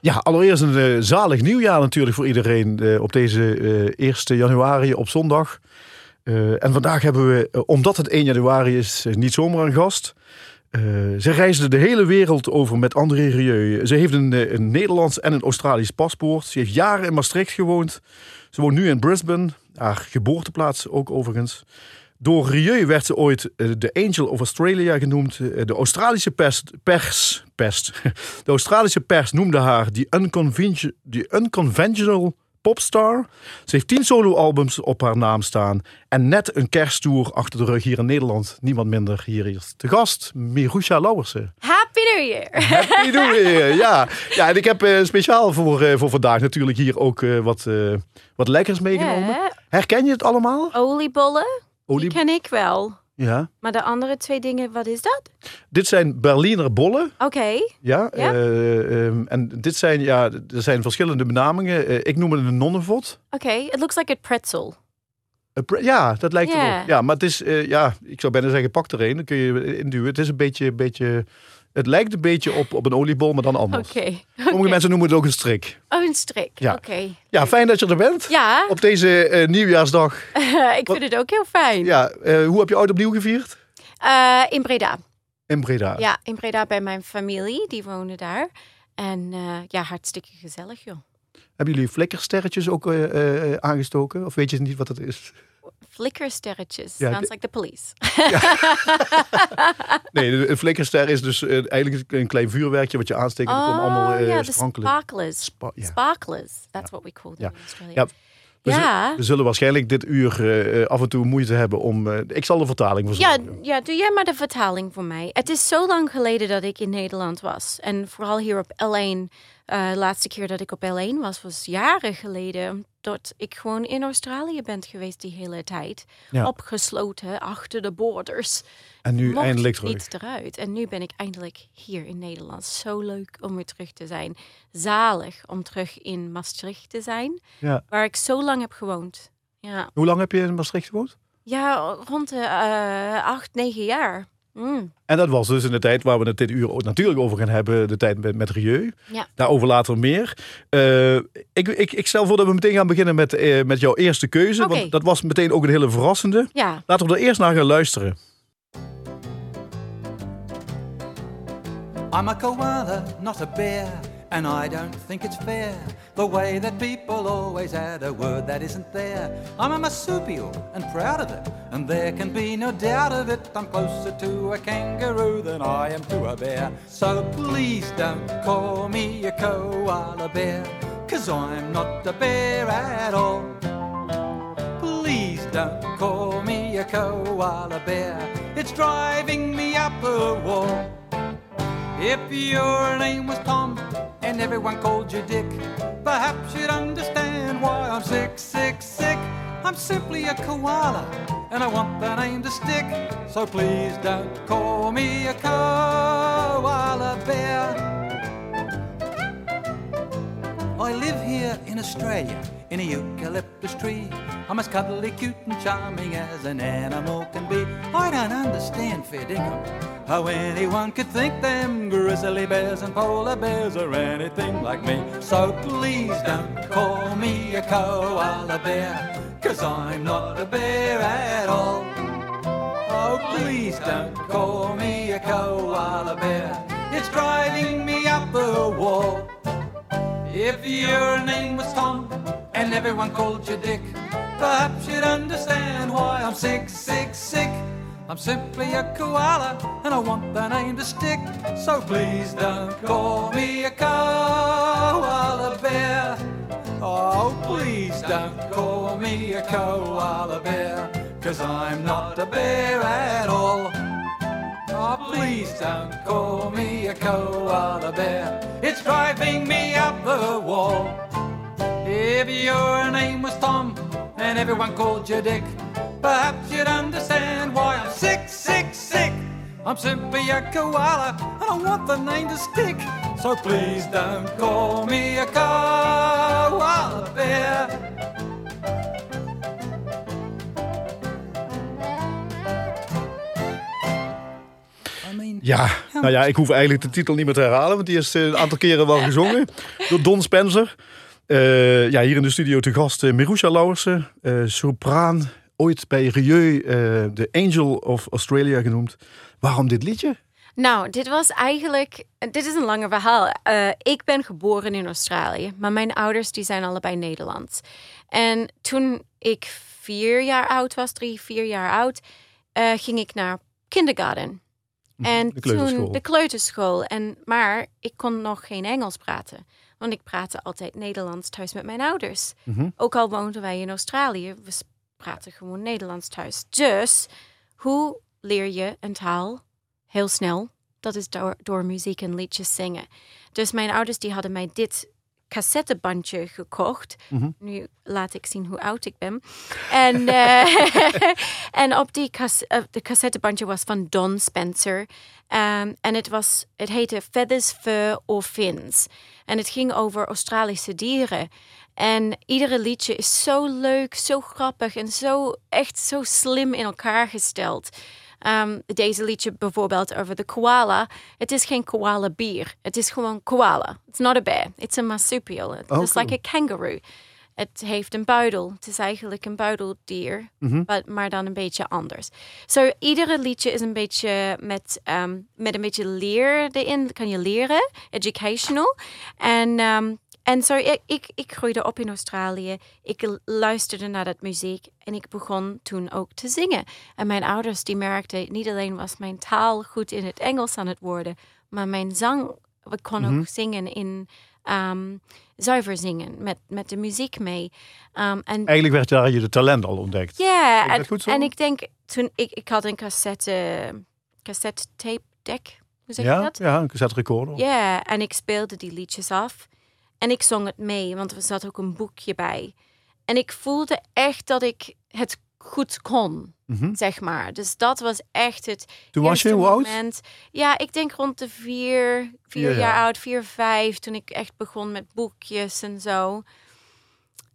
Ja, allereerst een eh, zalig nieuwjaar natuurlijk voor iedereen eh, op deze eh 1 januari op zondag. En vandaag hebben we, omdat het 1 januari is, niet zomaar een gast. Ze reisde de hele wereld over met André Rieu. Ze heeft een, een Nederlands en een Australisch paspoort. Ze heeft jaren in Maastricht gewoond. Ze woont nu in Brisbane, haar geboorteplaats ook overigens. Door Rieu werd ze ooit de Angel of Australia genoemd. De Australische pers, De Australische pers noemde haar die die unconventional popstar. Ze heeft tien soloalbums op haar naam staan. En net een kersttour achter de rug hier in Nederland. Niemand minder hier is te gast, Mirusha Lauwersen. Happy New Year! Happy New Year, ja. Ja, en ik heb eh, speciaal voor, eh, voor vandaag natuurlijk hier ook eh, wat, wat lekkers meegenomen. Herken je het allemaal? Oliebollen, Olie... die ken ik wel. Ja. Maar de andere twee dingen, wat is dat? Dit zijn Berliner bollen. Oké, Ja, Ja. eh, ehm, en dit zijn, ja, er zijn verschillende benamingen. Eh, ik noem het een nonnenvot. oké. It looks like a pretzel. Pre- Ja, dat lijkt Ja. erop. Ja, maar het is, eh, ja, ik zou bijna zeggen, pak er een. Dan kun je induwen. Het is een beetje, beetje het lijkt een beetje op, op een oliebol, maar dan anders. Oké. Sommige mensen noemen het ook een strik. Oh, een strik. Ja. Oké. Ja, fijn dat je er bent. Ja, Op deze eh, nieuwjaarsdag. ik vind het ook heel fijn. Ja, eh, hoe heb je oud opnieuw gevierd? Eh, in Breda. In Breda. Ja, in Breda bij mijn familie. Die wonen daar. En ja, hartstikke gezellig, joh. Hebben jullie flikkersterretjes ook aangestoken? Of weet je niet wat dat is? Flikkersterretjes. Ja, Sounds like the police. Nee, een flikkerster is dus eh, eigenlijk een klein vuurwerkje wat je aansteekt. En allemaal eh Oh, ja, de sprankelen. sparklers. Spa- ja. Sparklers. That's what we call them Ja. in Australia. Ja, We, Ja. we zullen waarschijnlijk dit uur eh, af en toe moeite hebben om... eh, ik zal de vertaling Ja, verzorgen. ja, doe jij maar de vertaling voor mij. Het is zo lang geleden dat ik in Nederland was. En vooral hier op L1. eh, de laatste keer dat ik op L1 was, was jaren geleden. Dat ik gewoon in Australië ben geweest die hele tijd. Ja. Opgesloten achter de borders. En nu Mocht eindelijk terug. niet eruit. En nu ben ik eindelijk hier in Nederland. Zo leuk om weer terug te zijn. Zalig om terug in Maastricht te zijn. Ja. Waar ik zo lang heb gewoond. Ja, Hoe lang heb je in Maastricht gewoond? ja rond de eh, acht, negen jaar. Mm. En dat was dus in de tijd waar we het dit uur natuurlijk over gaan hebben. De tijd met, met Rieu. Ja. Daarover later meer. Eh, ik, ik, ik stel voor dat we meteen gaan beginnen met, eh, met jouw eerste keuze. Want dat was meteen ook een hele verrassende. Ja, Laten we er eerst naar gaan luisteren. I'm a koala, not a bear, and I don't think it's fair the way that people always add a word that isn't there. I'm a marsupial and proud of it, and there can be no doubt of it. I'm closer to a kangaroo than I am to a bear. So please don't call me a koala bear, cause I'm not a bear at all. Please don't call me a koala bear, it's driving me up the wall. If your name was Tom and everyone called you Dick, perhaps you'd understand why I'm sick, sick, sick. I'm simply a koala and I want the name to stick. So please don't call me a koala bear. I live here in Australia in a eucalyptus tree. I'm as cuddly, cute, and charming as an animal can be. I don't understand fair dinkum how anyone could think them grizzly bears and polar bears are anything like me. So please don't call me a koala bear, cause I'm not a bear at all. Oh, please don't call me a koala bear. It's driving me up the wall. If your name was Tom and everyone called you Dick, perhaps you'd understand why I'm sick, sick, sick. I'm simply a koala and I want the name to stick. So please don't call me a koala bear. Oh, please don't call me a koala bear, cause I'm not a bear at all. Oh, please don't call me a koala bear. It's driving me up the wall. If your name was Tom and everyone called you Dick, perhaps you'd understand why I'm sick, sick, sick. I'm simply a koala and I want the name to stick. So please don't call me a koala bear. I mean, Ja, nou ja, ik hoef eigenlijk de titel niet meer te herhalen, want die is eh, een aantal keren wel gezongen door Don Spencer. Eh, ja, hier in de studio te gast uh, Mirusha Lauwersen, uh, sopraan, ooit bij Rieu de Angel of Australia genoemd. Waarom dit liedje? Nou, dit was eigenlijk, dit is een langer verhaal. ik ben geboren in Australië, maar mijn ouders die zijn allebei Nederlands. En toen ik vier jaar oud was, drie, vier jaar oud, ging ik naar kindergarten. En de toen de kleuterschool. En, maar ik kon nog geen Engels praten. Want ik praatte altijd Nederlands thuis met mijn ouders. Mhm. Ook al woonden wij in Australië, we praten gewoon Nederlands thuis. Dus hoe leer je een taal heel snel? Dat is door, door muziek en liedjes zingen. Dus mijn ouders die hadden mij dit cassettebandje gekocht. Mhm. Nu laat ik zien hoe oud ik ben. En, eh, en op die cas uh, de cassettebandje was van Don Spencer. Um, en het, was, het heette Feathers, Fur or Fins. En het ging over Australische dieren. En iedere liedje is zo leuk, zo grappig en zo echt zo slim in elkaar gesteld. Um, deze liedje bijvoorbeeld over de koala. Het is geen koala bier. Het is gewoon koala. It's not a bear. It's a marsupial. It's Oh, cool. like a kangaroo. Het heeft een buidel. Het is eigenlijk een buideldier, Mhm. but- maar dan een beetje anders. Zo iedere liedje is een beetje met, um, met een beetje leer erin. Kan je leren, educational. En, um, en zo, ik, ik, ik groeide op in Australië. Ik luisterde naar dat muziek en ik begon toen ook te zingen. En mijn ouders die merkten, niet alleen was mijn taal goed in het Engels aan het worden, maar mijn zang, ik kon ook zingen in ehm, zuiver zingen, met, met de muziek mee. Um, en Eigenlijk werd daar je de talent al ontdekt. ja, en, en ik denk toen ik, ik had een cassette, cassette tape deck. Hoe zeg je Ja, dat? ja, een cassette recorder. Ja, en ik speelde die liedjes af. En ik zong het mee, want er zat ook een boekje bij. En ik voelde echt dat ik het goed kon, Mhm. zeg maar. Dus dat was echt het Toen was je hoe oud? Ja, ik denk rond de vier, vier Vier jaar jaar. oud, vier, vijf. Toen ik echt begon met boekjes en zo.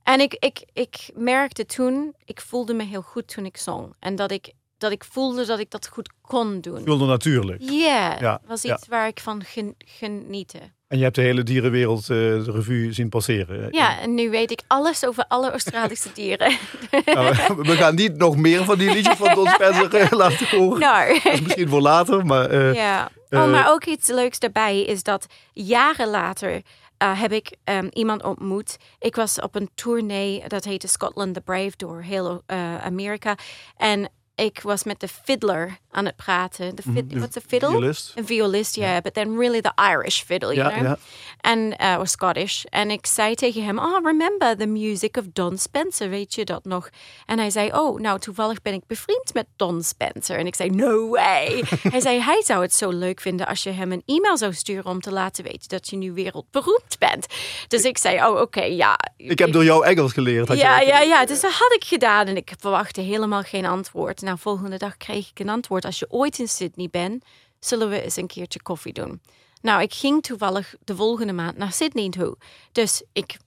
En ik, ik, ik merkte toen, ik voelde me heel goed toen ik zong. En dat ik, dat ik voelde dat ik dat goed kon doen. Wilde natuurlijk. Ja, Ja, was ja. iets waar ik van gen, genieten. En je hebt de hele dierenwereld eh, de revue zien passeren. Ja, en nu weet ik alles over alle Australische dieren. Nou, we gaan niet nog meer van die liedjes van Don Spencer eh, laten horen. nou, Dat is misschien voor later, maar... eh, ja. Oh, maar ook iets leuks daarbij is dat jaren later heb ik ehm, iemand ontmoet. Ik was op een tournee, dat heette Scotland the Brave, door heel Amerika. En ik was met de fiddler aan het praten. De de what's a fiddle? violist. Een violist, ja. But then really the Irish fiddle, you Ja, know? En, uh, or Scottish. En ik zei tegen hem, oh, remember the music of Don Spencer, weet je dat nog? En hij zei, oh, nou, toevallig ben ik bevriend met Don Spencer. En ik zei, no way. hij zei, hij zou het zo leuk vinden als je hem een e-mail zou sturen om te laten weten dat je nu wereldberoemd bent. Dus ik zei, oh, oké, ja. Ik heb door jou Engels geleerd. had je Ja, ja, ja. Dus dat had ik gedaan en ik verwachtte helemaal geen antwoord. Nou, volgende dag kreeg ik een antwoord. Als je ooit in Sydney bent, zullen we eens een keertje koffie doen. Nou, ik ging toevallig de volgende maand naar Sydney toe. Dus ik,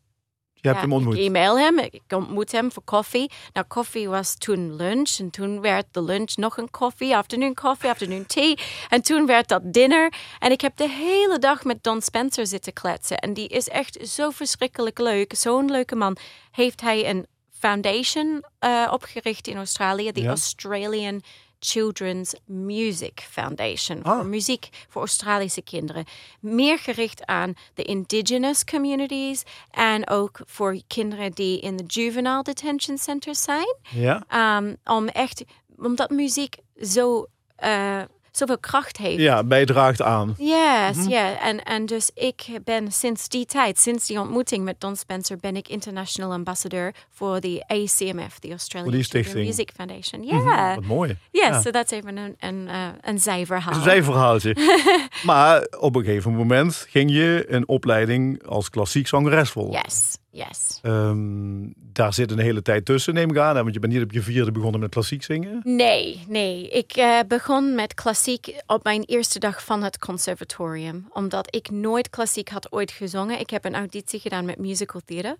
Je hebt hem ontmoet. ik e-mail hem, ik ontmoet hem voor koffie. Nou, koffie was toen lunch en toen werd de lunch nog een koffie, afternoon koffie, afternoon tea. En toen werd dat dinner. En ik heb de hele dag met Don Spencer zitten kletsen. En die is echt zo verschrikkelijk leuk. Zo'n leuke man. Heeft hij een foundation eh, opgericht in Australië, de Ja. Australian Children's Music Foundation. Ah. Voor muziek voor Australische kinderen. Meer gericht aan de indigenous communities en ook voor kinderen die in de juvenile detention centers zijn. Ja? Um, om echt, omdat muziek zo, eh, zoveel kracht heeft. ja, bijdraagt aan. Yes, ja. En, en dus ik ben sinds die tijd, sinds die ontmoeting met Don Spencer, ben ik international ambassador voor de ACMF, de Australian die Children stichting. Music Foundation. Ja. Wat mooi. Yes, Ja. so that's even een, een, eh, een zijverhaal. Een zijverhaaltje. maar op een gegeven moment ging je een opleiding als klassiek zangeres volgen. Yes, yes. Ehm, daar zit een hele tijd tussen, neem ik aan. hè, Want je bent niet op je vierde begonnen met klassiek zingen. Nee, nee. Ik eh, begon met klassiek op mijn eerste dag van het conservatorium. Omdat ik nooit klassiek had ooit gezongen. Ik heb een auditie gedaan met musical theater.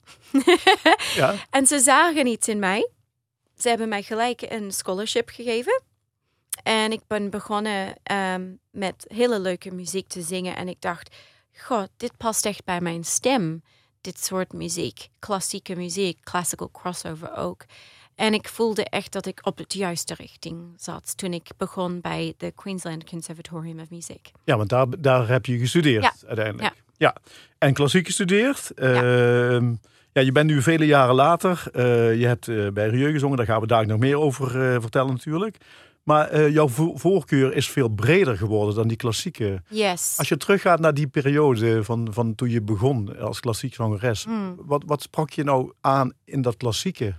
Ja. En ze zagen iets in mij. Ze hebben mij gelijk een scholarship gegeven. en ik ben begonnen ehm, met hele leuke muziek te zingen. En ik dacht, god, dit past echt bij mijn stem. Dit soort muziek, klassieke muziek, classical crossover ook. En ik voelde echt dat ik op het juiste richting zat toen ik begon bij de Queensland Conservatorium of Music. Ja, want daar, daar heb je gestudeerd Ja. uiteindelijk. Ja. En klassiek gestudeerd. Ehm, ja, je bent nu vele jaren later. eh, je hebt eh, bij Rieu gezongen, daar gaan we daar nog meer over eh, vertellen natuurlijk. Maar eh, jouw vo- voorkeur is veel breder geworden dan die klassieke. Yes. Als je teruggaat naar die periode van, van toen je begon als klassiek zangeres. Hmm. Wat, wat sprak je nou aan in dat klassieke?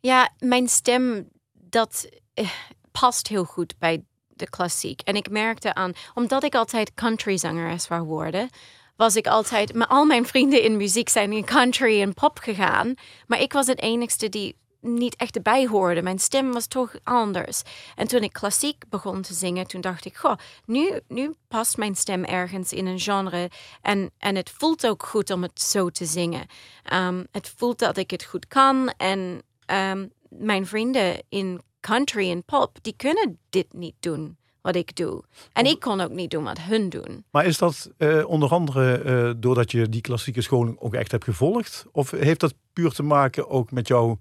Ja, mijn stem, dat eh, past heel goed bij de klassiek. En ik merkte aan, omdat ik altijd countryzangeres wou worden, was ik altijd, maar al mijn vrienden in muziek zijn in country en pop gegaan. Maar ik was het enigste die niet echt erbij hoorde. Mijn stem was toch anders. En toen ik klassiek begon te zingen, toen dacht ik, goh, nu, nu past mijn stem ergens in een genre. En, en het voelt ook goed om het zo te zingen. Ehm, het voelt dat ik het goed kan. En ehm, mijn vrienden in country en pop, die kunnen dit niet doen, wat ik doe. En ik kon ook niet doen wat hun doen. Maar is dat eh, onder andere eh, doordat je die klassieke scholing ook echt hebt gevolgd? Of heeft dat puur te maken ook met jouw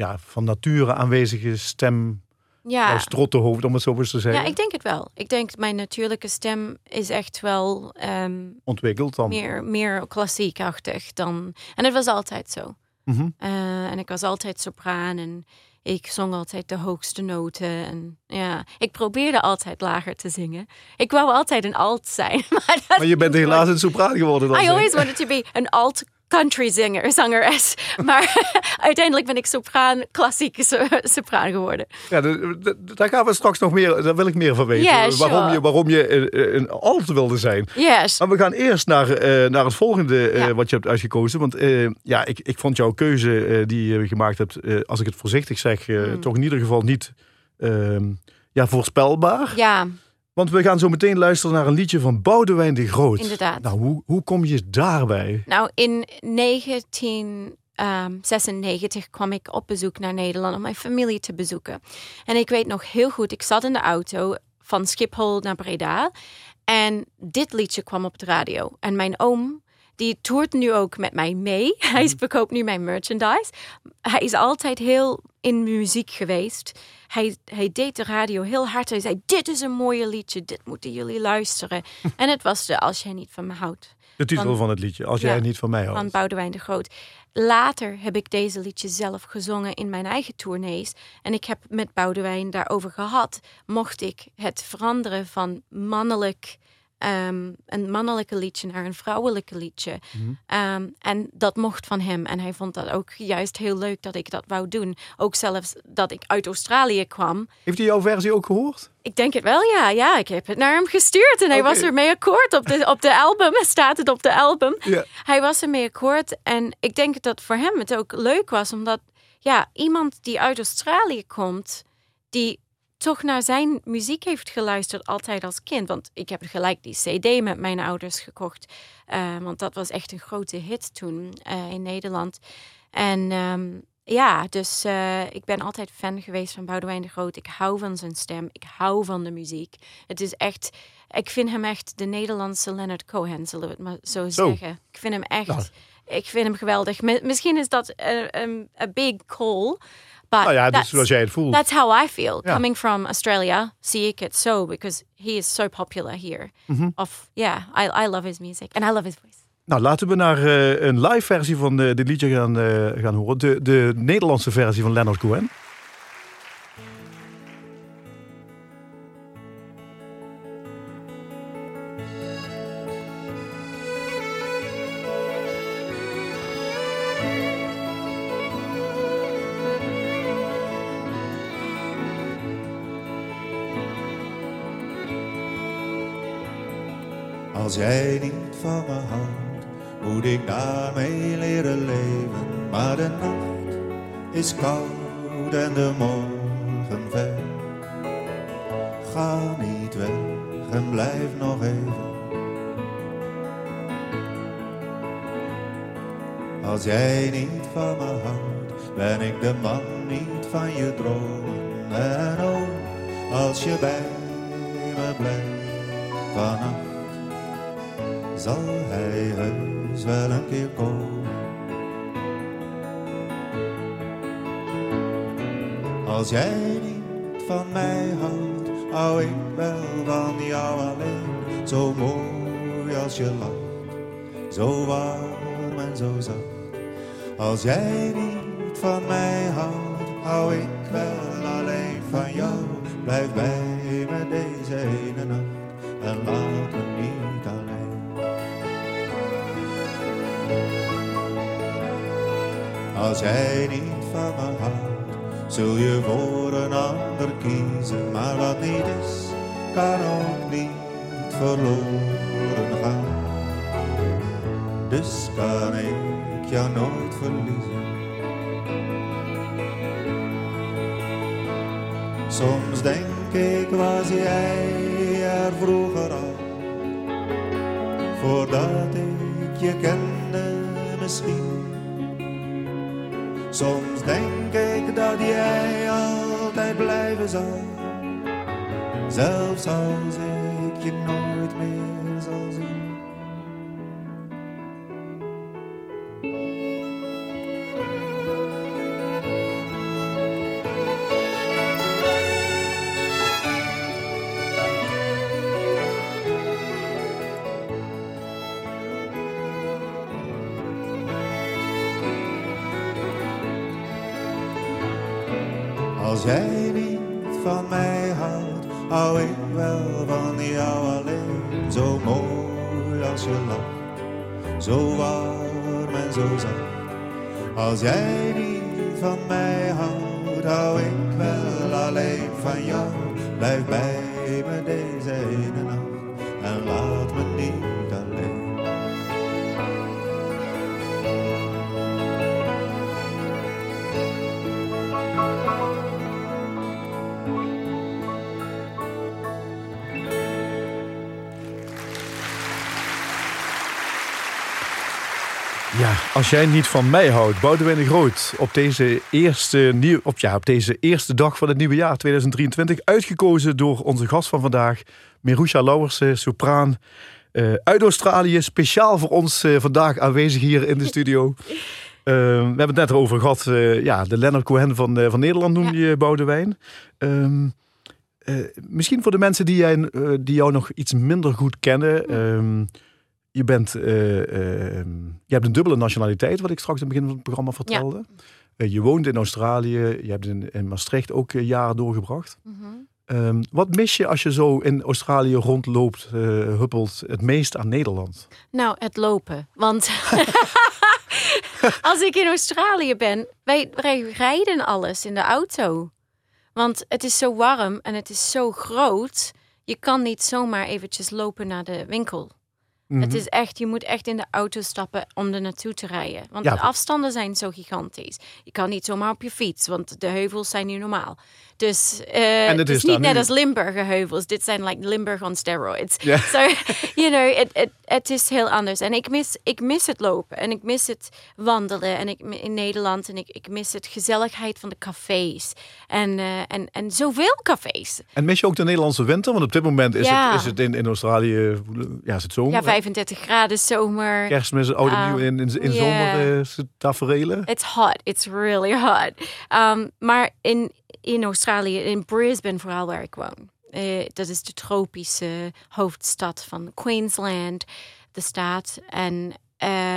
ja, van nature aanwezige stem, Ja. jouw strottenhoofd, om het zo eens te zeggen, Ja, ik denk het wel. Ik denk mijn natuurlijke stem is echt wel ehm, ontwikkeld dan? meer, meer klassiekachtig dan. En het was altijd zo. Mhm. Eh, en ik was altijd sopraan en ik zong altijd de hoogste noten. En ja, ik probeerde altijd lager te zingen. Ik wou altijd een alt zijn. Maar, Maar je bent helaas een sopraan geworden dan. I always wanted to be an alt country zanger, zangeres. Maar uiteindelijk ben ik sopraan, klassieke so- sopraan geworden. Ja, daar gaan we straks nog meer, daar wil ik meer van weten. Sure. waarom je, waarom je eh, een alt wilde zijn. Yes. Maar we gaan eerst naar, eh, naar het volgende eh, Ja. wat je hebt uitgekozen. Want eh, ja, ik, ik vond jouw keuze eh, die je gemaakt hebt, eh, als ik het voorzichtig zeg, eh, Mm. toch in ieder geval niet ehm, ja, voorspelbaar. Ja, Want we gaan zo meteen luisteren naar een liedje van Boudewijn de Groot. Inderdaad. Nou, hoe, hoe kom je daarbij? nou in 1996 kwam ik op bezoek naar Nederland om mijn familie te bezoeken. En ik weet nog heel goed, ik zat in de auto van Schiphol naar Breda. En dit liedje kwam op de radio. En mijn oom, die toert nu ook met mij mee. Hij verkoopt nu mijn merchandise. Hij is altijd heel in muziek geweest. Hij, hij deed de radio heel hard. Hij zei, dit is een mooie liedje, dit moeten jullie luisteren. en het was de Als jij niet van me houdt De titel Van- van het liedje, als Ja, jij niet van mij houdt. van Boudewijn de Groot. Later heb ik deze liedje zelf gezongen in mijn eigen tournees. En ik heb met Boudewijn daarover gehad. Mocht ik het veranderen van mannelijk, ehm, een mannelijke liedje naar een vrouwelijke liedje. Mhm. Ehm, en dat mocht van hem. En hij vond dat ook juist heel leuk dat ik dat wou doen. Ook zelfs dat ik uit Australië kwam. Heeft hij jouw versie ook gehoord? Ik denk het wel, ja. Ja, ik heb het naar hem gestuurd. En hij was ermee akkoord. Op de, op de album staat het op de album. Hij was ermee akkoord. En ik denk dat voor hem het ook leuk was. Omdat, ja, iemand die uit Australië komt... die toch naar zijn muziek heeft geluisterd altijd als kind. Want ik heb gelijk die cd met mijn ouders gekocht. Eh, want dat was echt een grote hit toen eh, in Nederland. En ehm, ja, dus eh, ik ben altijd fan geweest van Boudewijn de Groot. Ik hou van zijn stem. Ik hou van de muziek. Het is echt... Ik vind hem echt de Nederlandse Leonard Cohen, zullen we het maar zo, Zo. zeggen. Ik vind hem echt... Nou. Ik vind hem geweldig. Mi- Misschien is dat een big call. But Nou ja, dus that's- zoals jij het voelt. That's how I feel. Ja. Coming from Australia, zie ik het zo, because he is so popular here. Mhm. Of, yeah, I, I love his music and I love his voice. Nou, laten we naar eh, een live versie van eh, dit liedje gaan, eh, gaan horen. De, de Nederlandse versie van Leonard Cohen. Jij niet van me houdt, moet ik daarmee leren leven. Maar de nacht is koud en de morgen ver. Ga niet weg en blijf nog even. Als jij niet van me houdt, ben ik de man niet van je dromen. En ook als je bij me blijft vannacht, zal hij heus wel een keer komen. Als jij niet van mij houdt, hou ik wel van jou alleen. Zo mooi als je lacht, zo warm en zo zacht. Als jij niet van mij houdt, hou ik wel alleen van jou. Blijf bij me deze ene nacht Jij niet van me houdt, zul je voor een ander kiezen. Maar wat niet is, kan ook niet verloren Als jij niet van mij houdt, hou ik wel van jou alleen. Zo mooi als je lacht, zo warm en zo zacht. Als jij niet van mij houdt, hou ik wel alleen van jou. Blijf bij me deze ene nacht als jij niet van mij houdt, Boudewijn de Groot, op deze eerste, nieuw, op, ja, op deze eerste dag van het nieuwe jaar 2023, uitgekozen door onze gast van vandaag, Merusha Lauwersen, sopraan eh, uit Australië, speciaal voor ons eh, vandaag aanwezig hier in de studio. Eh, we hebben het net erover gehad, eh, ja, de Leonard Cohen van, van Nederland noemde je Boudewijn. Ehm, eh, misschien voor de mensen die, jij, die jou nog iets minder goed kennen. ehm, je, bent, eh, ehm, je hebt een dubbele nationaliteit, wat ik straks in het begin van het programma vertelde. Eh, je woont in Australië, je hebt in, in Maastricht ook eh, jaren doorgebracht. Ehm, wat mis je als je zo in Australië rondloopt, eh, huppelt, het meest aan Nederland? Nou, het lopen. Want als ik in Australië ben, wij, wij rijden alles in de auto. Want het is zo warm en het is zo groot. Je kan niet zomaar eventjes lopen naar de winkel. Mhm. Het is echt, je moet echt in de auto stappen om er naartoe te rijden. Want Ja. de afstanden zijn zo gigantisch. Je kan niet zomaar op je fiets, want de heuvels zijn niet normaal. Dus eh, het het is is niet net nu- als Limburger heuvels. Dit zijn like Limburg on steroids. Ja. So, you know, het het- het is heel anders. En ik mis, ik mis het lopen en ik mis het wandelen en ik, in Nederland. En ik, ik mis het gezelligheid van de cafés. En, eh, en, en zoveel cafés. En mis je ook de Nederlandse winter? Want op dit moment is, Ja. het, is het in, in Australië, ja, is het zomer. Ja, hè? 35 graden zomer. Kerstmis, oude Ah, nieuw in, in, in ja. zomer is het taferelen. It's hot. It's really hot. Um, maar in, in Australië, in Brisbane vooral waar ik woon. eh, dat is de tropische hoofdstad van Queensland, de staat. En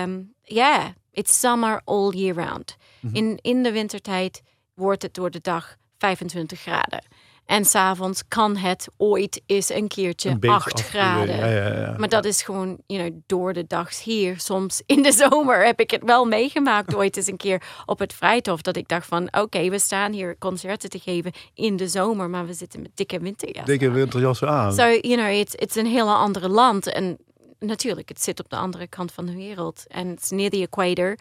um, yeah, it's summer all year round. in, in de wintertijd wordt het door de dag 25 graden. En s'avonds kan het ooit eens een keertje Een beetje 8 afkoelen. graden. Ja, ja, ja. Maar dat is gewoon, you know, door de dag hier. Soms in de zomer heb ik het wel meegemaakt ooit eens een keer op het Vrijthof. Dat ik dacht van, oké, we staan hier concerten te geven in de zomer. Maar we zitten met dikke winterjas. Dikke winterjassen aan. So, you know, it's, it's een heel andere land. En natuurlijk, het zit op de andere kant van de wereld. En het is near the equator.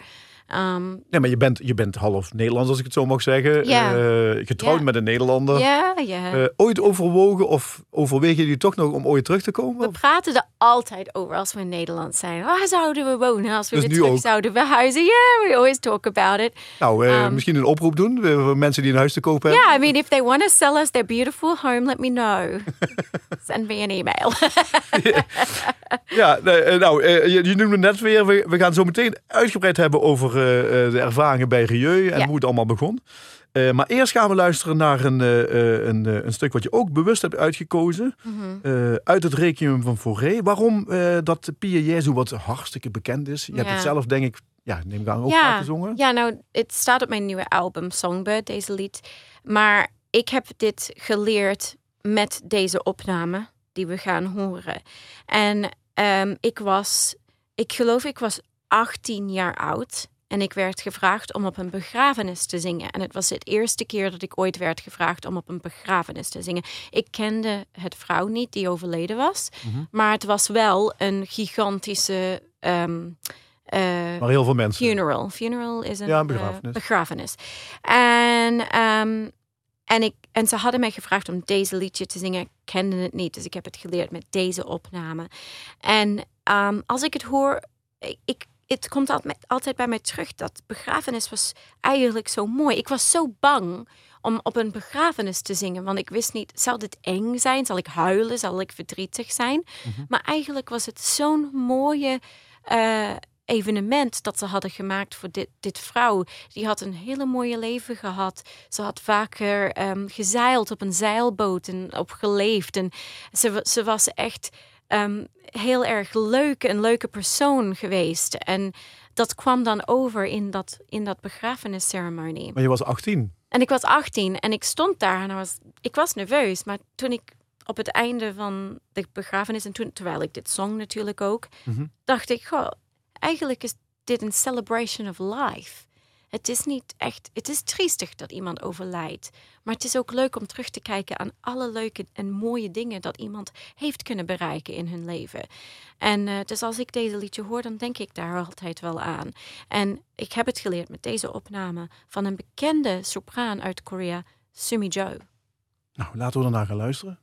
Ehm, Ja, maar je bent, je bent half Nederlands, als ik het zo mag zeggen. Ja. Eh, getrouwd Ja. met een Nederlander. Ja, ja. Eh, ooit overwogen of overwegen jullie toch nog om ooit terug te komen? we praten er altijd over als we in Nederland zijn. Waar zouden we wonen als we Dus weer terug ook? zouden verhuizen? Yeah, we always talk about it. Nou, eh, Um, misschien een oproep doen voor mensen die een huis te kopen hebben. Yeah, I mean, if they want to sell us their beautiful home, let me know. Send me an email. Ja, nou, je, je noemde net weer, we, we gaan zo meteen uitgebreid hebben over de ervaringen bij Rieu en Ja. hoe het allemaal begon. Eh, maar eerst gaan we luisteren naar een, eh, eh, een, eh, een stuk wat je ook bewust hebt uitgekozen. Mhm. eh, uit het Requiem van Fauré. Waarom eh, dat Pia Jezu wat hartstikke bekend is. Je hebt het zelf, denk ik, ja, neem ik aan, ook ja, gezongen. ja, nou, het staat op mijn nieuwe album Songbird, deze lied. Maar ik heb dit geleerd met deze opname die we gaan horen. En ehm, ik was, ik geloof ik was 18 jaar oud. En ik werd gevraagd om op een begrafenis te zingen. En het was het eerste keer dat ik ooit werd gevraagd om op een begrafenis te zingen. Ik kende het vrouw niet die overleden was. Maar het was wel een gigantische ehm, eh, Maar heel veel mensen. Funeral. Funeral is een Ja, een eh, begrafenis. begrafenis. En, ehm, en, ik, en ze hadden mij gevraagd om deze liedje te zingen. Ik kende het niet, dus ik heb het geleerd met deze opname. En ehm, als ik het hoor, ik, ik, het komt altijd, altijd bij mij terug. Dat begrafenis was eigenlijk zo mooi. Ik was zo bang om op een begrafenis te zingen. Want ik wist niet, zal dit eng zijn? Zal ik huilen? Zal ik verdrietig zijn? Maar eigenlijk was het zo'n mooie eh, evenement dat ze hadden gemaakt voor dit, dit vrouw. Die had een hele mooie leven gehad. Ze had vaker ehm, gezeild op een zeilboot en op geleefd. En ze, ze was echt ehm, heel erg leuk, een leuke persoon geweest. En dat kwam dan over in dat, in dat begrafenisceremonie. Maar je was 18. En ik was 18 en ik stond daar en was, ik was nerveus. Maar toen ik op het einde van de begrafenis, en toen, terwijl ik dit zong natuurlijk ook, dacht ik, goh, eigenlijk is dit een celebration of life. Het is niet echt, het is triestig dat iemand overlijdt. Maar het is ook leuk om terug te kijken aan alle leuke en mooie dingen dat iemand heeft kunnen bereiken in hun leven. En eh, dus als ik deze liedje hoor, dan denk ik daar altijd wel aan. En ik heb het geleerd met deze opname van een bekende sopraan uit Korea, Sumi Jo. Nou, laten we ernaar gaan luisteren.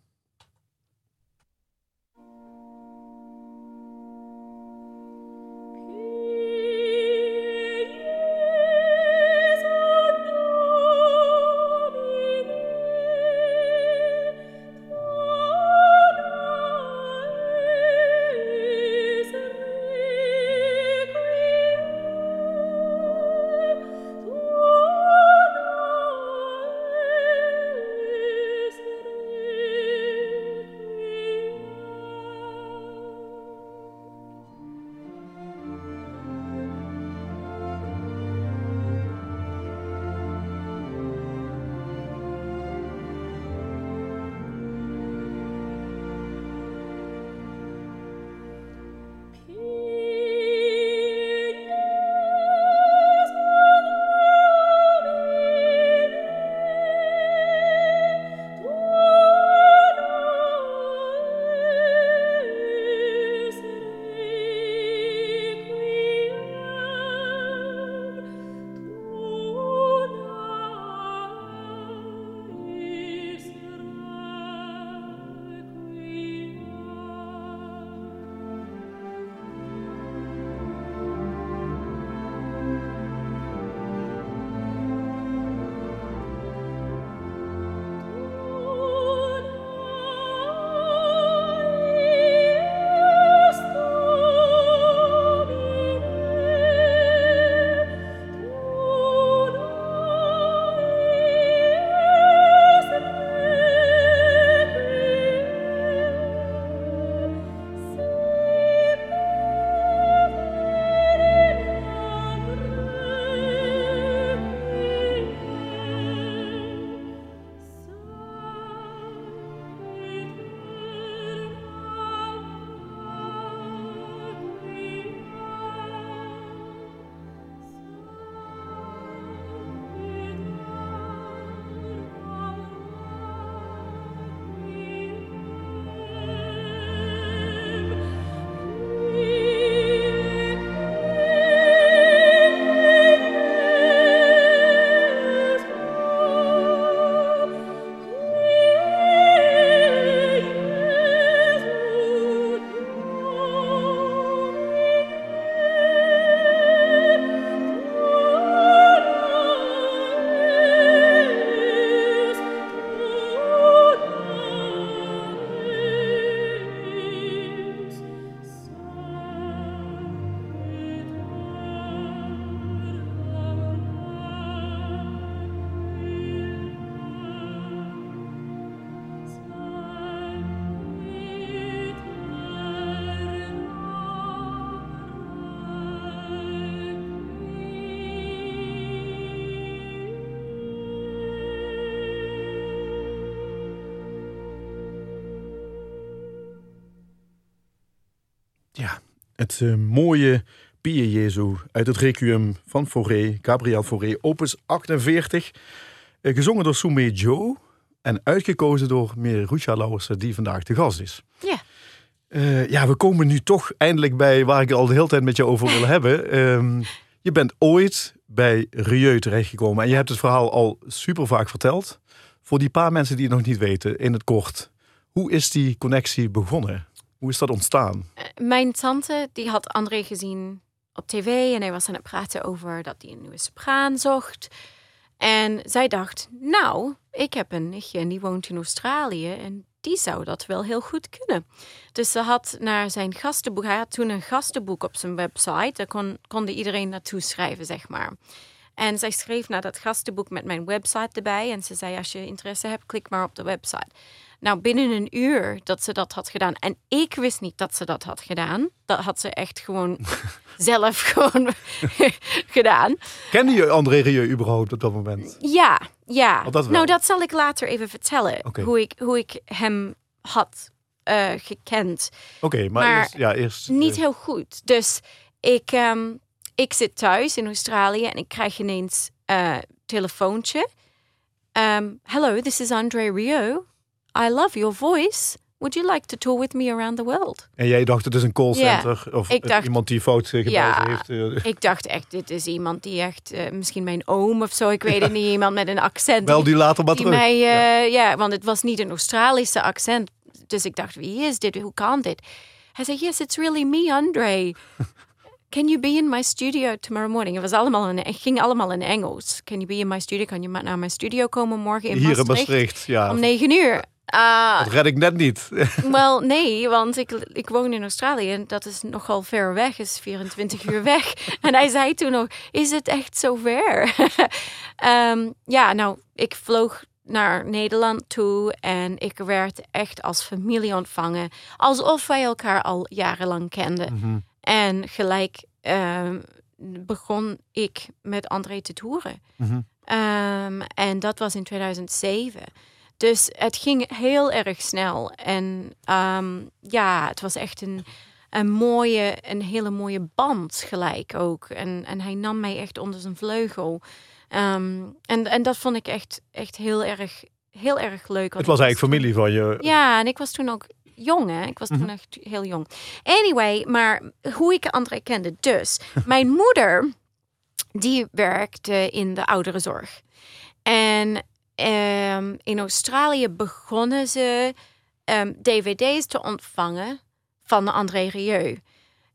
Het eh, mooie Pie Jezu uit het Requiem van Fauré, Gabriel Fauré, opus 48. eh, gezongen door Soumé Joe en uitgekozen door Merucha Lauwersen, die vandaag de gast is. Ja. Eh, ja, we komen nu toch eindelijk bij waar ik al de hele tijd met je over wil hebben. Ehm, je bent ooit bij Rieu terechtgekomen en je hebt het verhaal al super vaak verteld. Voor die paar mensen die het nog niet weten, in het kort. Hoe is die connectie begonnen? Hoe is dat ontstaan? Mijn tante die had André gezien op tv en hij was aan het praten over dat hij een nieuwe sopraan zocht. En zij dacht, nou, ik heb een nichtje en die woont in Australië en die zou dat wel heel goed kunnen. Dus ze had naar zijn gastenboek, hij had toen een gastenboek op zijn website, daar kon, konde iedereen naartoe schrijven, zeg maar. En zij schreef naar dat gastenboek met mijn website erbij en ze zei, als je interesse hebt, klik maar op de website. Nou, binnen een uur dat ze dat had gedaan. En ik wist niet dat ze dat had gedaan. Dat had ze echt gewoon zelf gewoon gedaan. Kende je André Rieu überhaupt op dat moment? Ja, ja. Oh, dat nou, dat zal ik later even vertellen. Hoe, ik, hoe ik hem had eh, gekend. Oké, maar, Maar eerst, ja, eerst Niet eh, heel goed. Dus ik, ehm, ik zit thuis in Australië en ik krijg ineens een telefoontje. Ehm, Hello, this is Andre Rio. I love your voice. Would you like to tour with me around the world? En jij dacht het is een callcenter of eh, dacht- iemand die fout gebeld Ja. heeft. eh. Ik dacht echt, dit is iemand die echt, eh, misschien mijn oom of zo, ik weet het niet, iemand met een accent. Bel die later maar die terug. mij, Ja. eh, ja. want het was niet een Australische accent. Dus ik dacht, wie is dit? Hoe kan dit? Hij zei, yes, it's really me, Andre. Can you be in my studio tomorrow morning? Het, was allemaal in, het ging allemaal in Engels. Can you be in my studio? Kan je naar mijn studio komen morgen in Hier in Maastricht? Maastricht, ja. Om negen uur. Ah, Dat red ik net niet. wel, nee, want ik, ik woon in Australië en dat is nogal ver weg, is 24 uur weg. En hij zei toen nog, is het echt zo ver? Ehm, ja, nou, ik vloog naar Nederland toe en ik werd echt als familie ontvangen. Alsof wij elkaar al jarenlang kenden. Mhm. En gelijk ehm, begon ik met André te toeren. Mhm. Ehm, en dat was in 2007. Dus het ging heel erg snel. En ehm, ja, het was echt een, een mooie, een hele mooie band gelijk ook. En, en hij nam mij echt onder zijn vleugel. Ehm, en, en dat vond ik echt, echt heel erg, heel erg leuk. Het was eigenlijk familie van je. ja, en ik was toen ook jong, hè? Ik was toen echt heel jong. Anyway, maar hoe ik André kende. Dus, mijn moeder, die werkte in de ouderenzorg. En ehm, in Australië begonnen ze ehm, dvd's te ontvangen van André Rieu.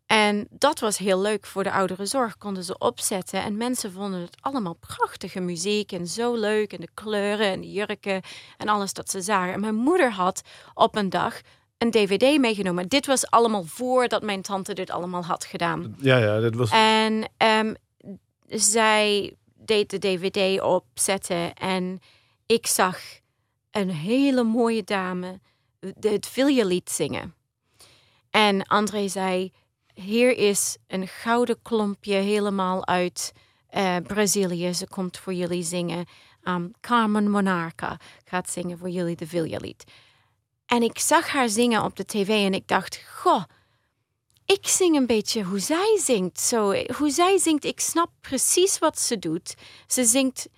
En dat was heel leuk voor de ouderenzorg. Konden ze opzetten. En mensen vonden het allemaal prachtige muziek. En zo leuk. En de kleuren en de jurken. En alles dat ze zagen. En mijn moeder had op een dag een dvd meegenomen. Dit was allemaal voordat mijn tante dit allemaal had gedaan. Ja, ja, dat was. En ehm, zij deed de dvd opzetten. En ik zag een hele mooie dame het Vilja-lied zingen. En André zei, hier is een gouden klompje helemaal uit eh, Brazilië. Ze komt voor jullie zingen. Um, Carmen Monarca gaat zingen voor jullie de Vilja-lied. En ik zag haar zingen op de tv en ik dacht, goh, ik zing een beetje hoe zij zingt. Zo, hoe zij zingt, ik snap precies wat ze doet. Ze zingt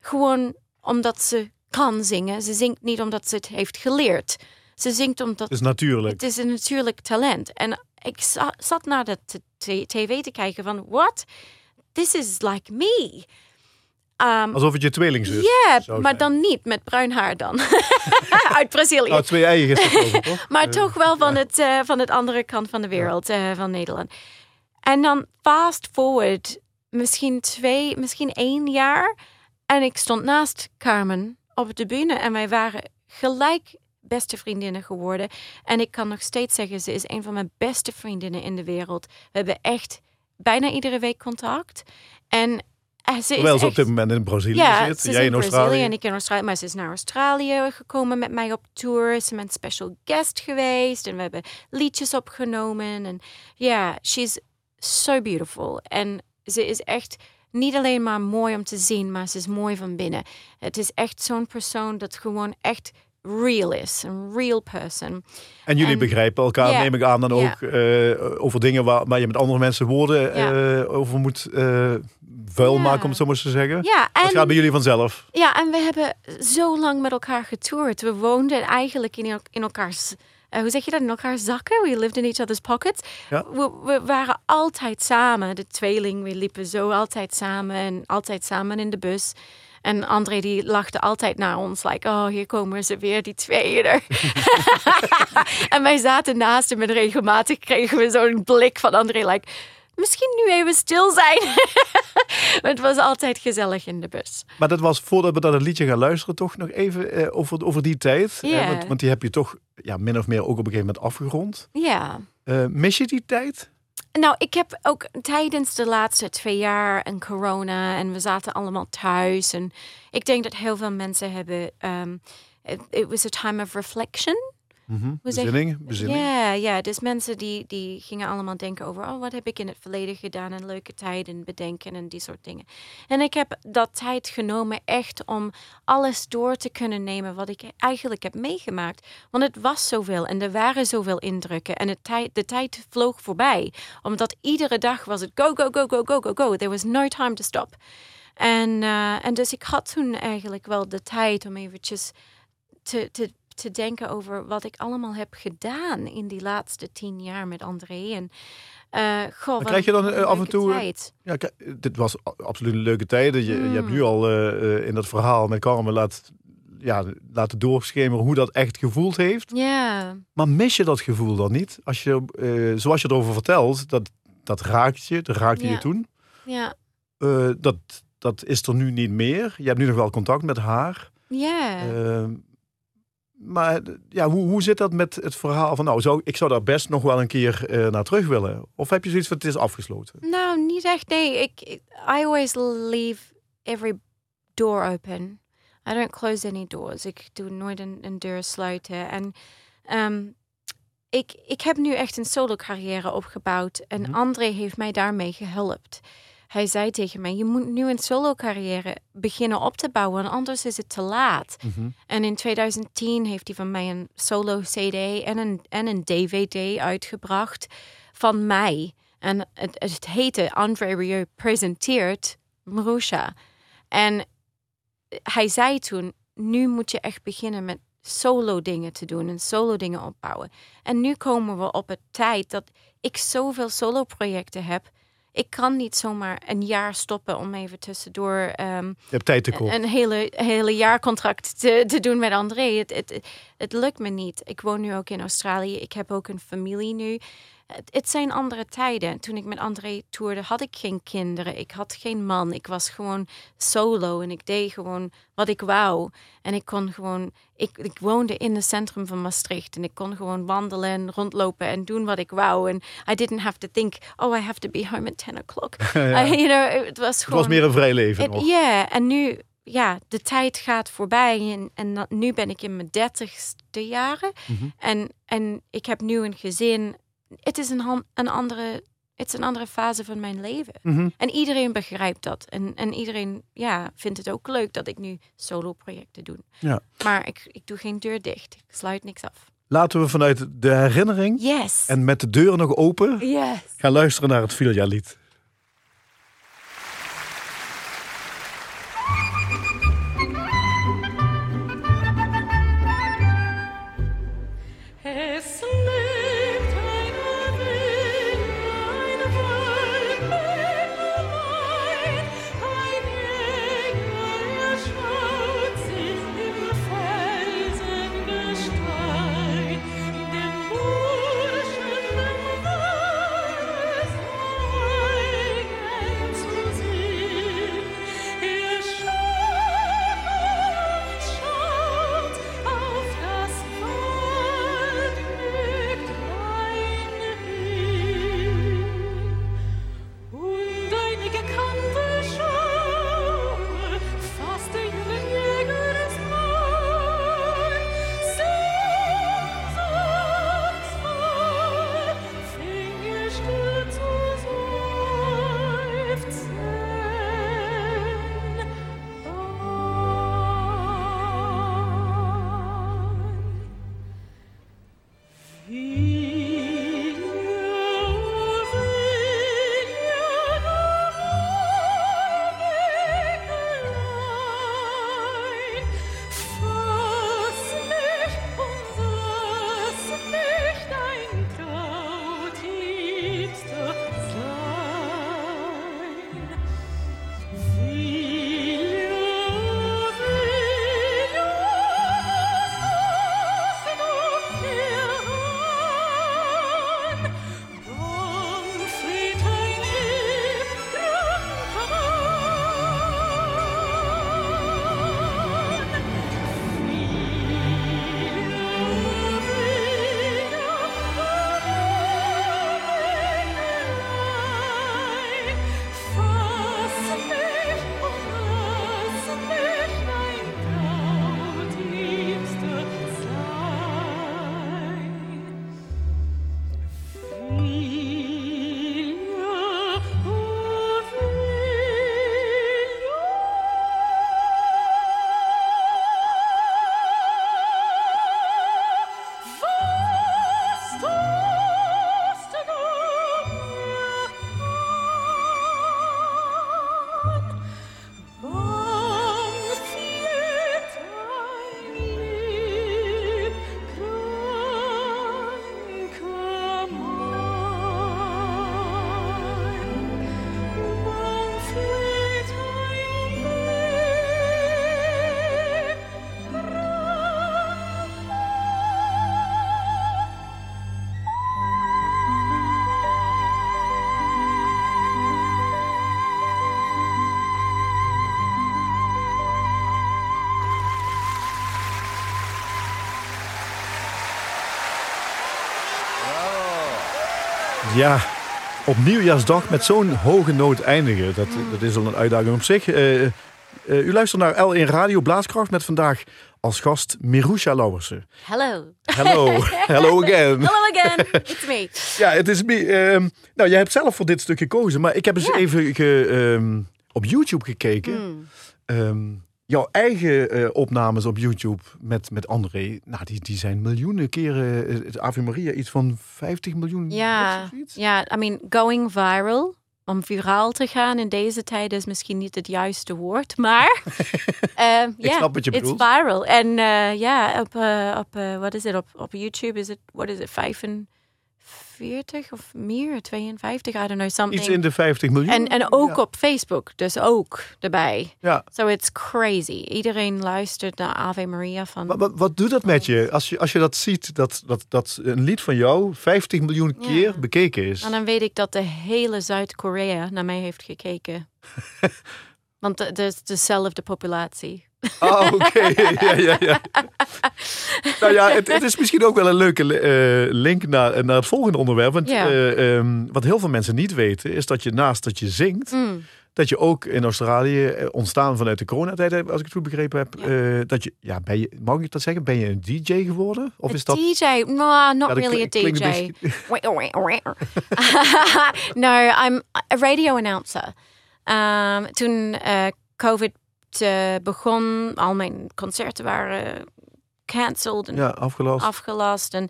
gewoon omdat ze kan zingen. Ze zingt niet omdat ze het heeft geleerd. Ze zingt omdat Het is natuurlijk. het is een natuurlijk talent. En ik za- zat naar de tv te kijken van, what? This is like me. Um, Alsof het je tweelingzus ja, zou maar dan niet met bruin haar dan. Uit Brazilië. Nou, twee eigen is toch? Maar toch wel van, het, eh, van het andere kant van de wereld, eh, van Nederland. En dan fast forward, misschien twee, misschien één jaar. En ik stond naast Carmen op de bühne en wij waren gelijk beste vriendinnen geworden. En ik kan nog steeds zeggen, ze is een van mijn beste vriendinnen in de wereld. We hebben echt bijna iedere week contact. En eh, ze is Terwijl ze op dit moment in Brazilië ja, zit. ze is Jij in in Australië. en ik in Australië. Maar ze is naar Australië gekomen met mij op tour. Ze is mijn special guest geweest. En we hebben liedjes opgenomen. En ja, she's so beautiful. En ze is echt niet alleen maar mooi om te zien, maar ze is mooi van binnen. Het is echt zo'n persoon dat gewoon echt real is, een real person. En jullie En- begrijpen elkaar, neem ik aan, dan ook eh, over dingen waar, waar je met andere mensen woorden eh, over moet eh, vuil maken, om het zo maar eens te zeggen. Ja, Dat en gaat bij jullie vanzelf. Ja, en we hebben zo lang met elkaar getoerd. We woonden eigenlijk in, in elkaars, eh, hoe zeg je dat, in elkaars zakken. We lived in each other's pockets. Ja. We, we waren altijd samen, de tweeling. We liepen zo altijd samen en altijd samen in de bus. En André die lachte altijd naar ons, like, oh, hier komen ze weer, die tweeën er. en wij zaten naast hem en regelmatig kregen we zo'n blik van André, like, misschien nu even stil zijn. het was altijd gezellig in de bus. Maar dat was voordat we naar het liedje gaan luisteren, toch nog even eh, over, over die tijd. Want, want die heb je toch ja, min of meer ook op een gegeven moment afgerond. Ja. Eh, mis je die tijd? Nou, ik heb ook tijdens de laatste twee jaar en corona en we zaten allemaal thuis. En ik denk dat heel veel mensen hebben. Um, it, it was a time of reflection. Bezinning? Bezinning. Ja, ja, dus mensen die, die gingen allemaal denken over, oh, wat heb ik in het verleden gedaan en leuke tijden bedenken en die soort dingen. En ik heb dat tijd genomen echt om alles door te kunnen nemen wat ik eigenlijk heb meegemaakt. Want het was zoveel en er waren zoveel indrukken en het tijd, de tijd vloog voorbij. Omdat iedere dag was het go, go, go, go, go, go, go. There was no time to stop. En, eh, en dus ik had toen eigenlijk wel de tijd om eventjes te, te, te denken over wat ik allemaal heb gedaan in die laatste tien jaar met André. En, goh, wat krijg je dan, eh, af en toe, eh, tijd. Ja, kijk, dit was absoluut een leuke tijden. Je, je Mm. hebt nu al in dat verhaal met Carmen laat, ja, laten doorschemeren hoe dat echt gevoeld heeft. Ja, Maar mis je dat gevoel dan niet? Als je, zoals je erover vertelt, dat, dat raakt je, dat raakte je toen. ja, dat, dat is er nu niet meer. Je hebt nu nog wel contact met haar. ja. Maar ja, hoe, hoe zit dat met het verhaal van, nou, zou, ik zou daar best nog wel een keer eh, naar terug willen? Of heb je zoiets van, het is afgesloten? Nou, niet echt. Nee, ik, I always leave every door open. I don't close any doors. Ik doe nooit een, een deur sluiten. En ehm, ik, ik heb nu echt een solo carrière opgebouwd. En Mhm. André heeft mij daarmee geholpen. Hij zei tegen mij, je moet nu een solo carrière beginnen op te bouwen, anders is het te laat. En in 2010 heeft hij van mij een solo CD en een, en een DVD uitgebracht van mij. En het, het heette André Rieu presenteert Marusha. En hij zei toen, nu moet je echt beginnen met solo dingen te doen en solo dingen opbouwen. En nu komen we op het tijd dat ik zoveel solo projecten heb. Ik kan niet zomaar een jaar stoppen om even tussendoor Je hebt tijd te kort. een hele, hele jaarcontract te, te doen met André. Het, het, het lukt me niet. Ik woon nu ook in Australië. Ik heb ook een familie nu. Het, het zijn andere tijden. Toen ik met André toerde, had ik geen kinderen. Ik had geen man. Ik was gewoon solo en ik deed gewoon wat ik wou. En ik kon gewoon... Ik, ik woonde in het centrum van Maastricht en ik kon gewoon wandelen en rondlopen en doen wat ik wou. En I didn't have to think, oh, I have to be home at 10 o'clock. Ja. You know, het was Het gewoon... was meer een vrij leven Het-. Ja, en nu, ja, de tijd gaat voorbij en, en nu ben ik in mijn dertigste jaren Mhm. en, en ik heb nu een gezin. Het is een, een andere, het is een andere fase van mijn leven. Mhm. En iedereen begrijpt dat. En, en iedereen ja, vindt het ook leuk dat ik nu solo-projecten doe. Ja. Maar ik, ik doe geen deur dicht. Ik sluit niks af. Laten we vanuit de herinnering Yes. en met de deur nog open yes. gaan luisteren naar het Filja-lied. Ja, op nieuwjaarsdag met zo'n hoge noot eindigen, dat, dat is al een uitdaging op zich. Eh, eh, u luistert naar L1 Radio Blaaskracht met vandaag als gast Mirusha Lauwersen. Hello. Hello, hello again. Hello again. It's me. Ja, het is me. ehm, nou, jij hebt zelf voor dit stuk gekozen, maar ik heb eens even ge, ehm, op YouTube gekeken. Hmm. Ehm, jouw eigen eh, opnames op YouTube met, met André, nou, die, die zijn miljoenen keren. eh, Het Ave Maria, iets van 50 miljoen. Ja, ja, I mean, going viral. Om viraal te gaan in deze tijd is misschien niet het juiste woord, maar eh, ja, snap wat je it's bedoelt. viral. En eh, ja, op, eh, op eh, wat is het, op, op YouTube is het, what is it, 45 of meer, 52, I don't know, something. Iets in de 50 miljoen. en, en ook ja. op Facebook, dus ook erbij. Ja. So it's crazy. Iedereen luistert naar Ave Maria van... Wat, wat, wat doet dat met je als je, als je dat ziet, dat, dat, dat een lied van jou 50 miljoen Ja. keer bekeken is? En dan weet ik dat de hele Zuid-Korea naar mij heeft gekeken. Want het is dezelfde populatie. Oh, oké. ja, ja, ja. nou ja, het, het is misschien ook wel een leuke eh, link naar, naar het volgende onderwerp. Want Ja. eh, ehm, wat heel veel mensen niet weten, is dat je naast dat je zingt, Mm. dat je ook in Australië, eh, ontstaan vanuit de coronatijd, eh, als ik het goed begrepen heb, Ja. eh, dat je, ja, ben je, mag ik dat zeggen, ben je een DJ geworden? Of A is dat... DJ? No, not Ja, really a DJ. Wait. no, I'm a radio announcer. Um, toen eh, COVID begon, al mijn concerten waren cancelled en Ja, afgelast. afgelast. En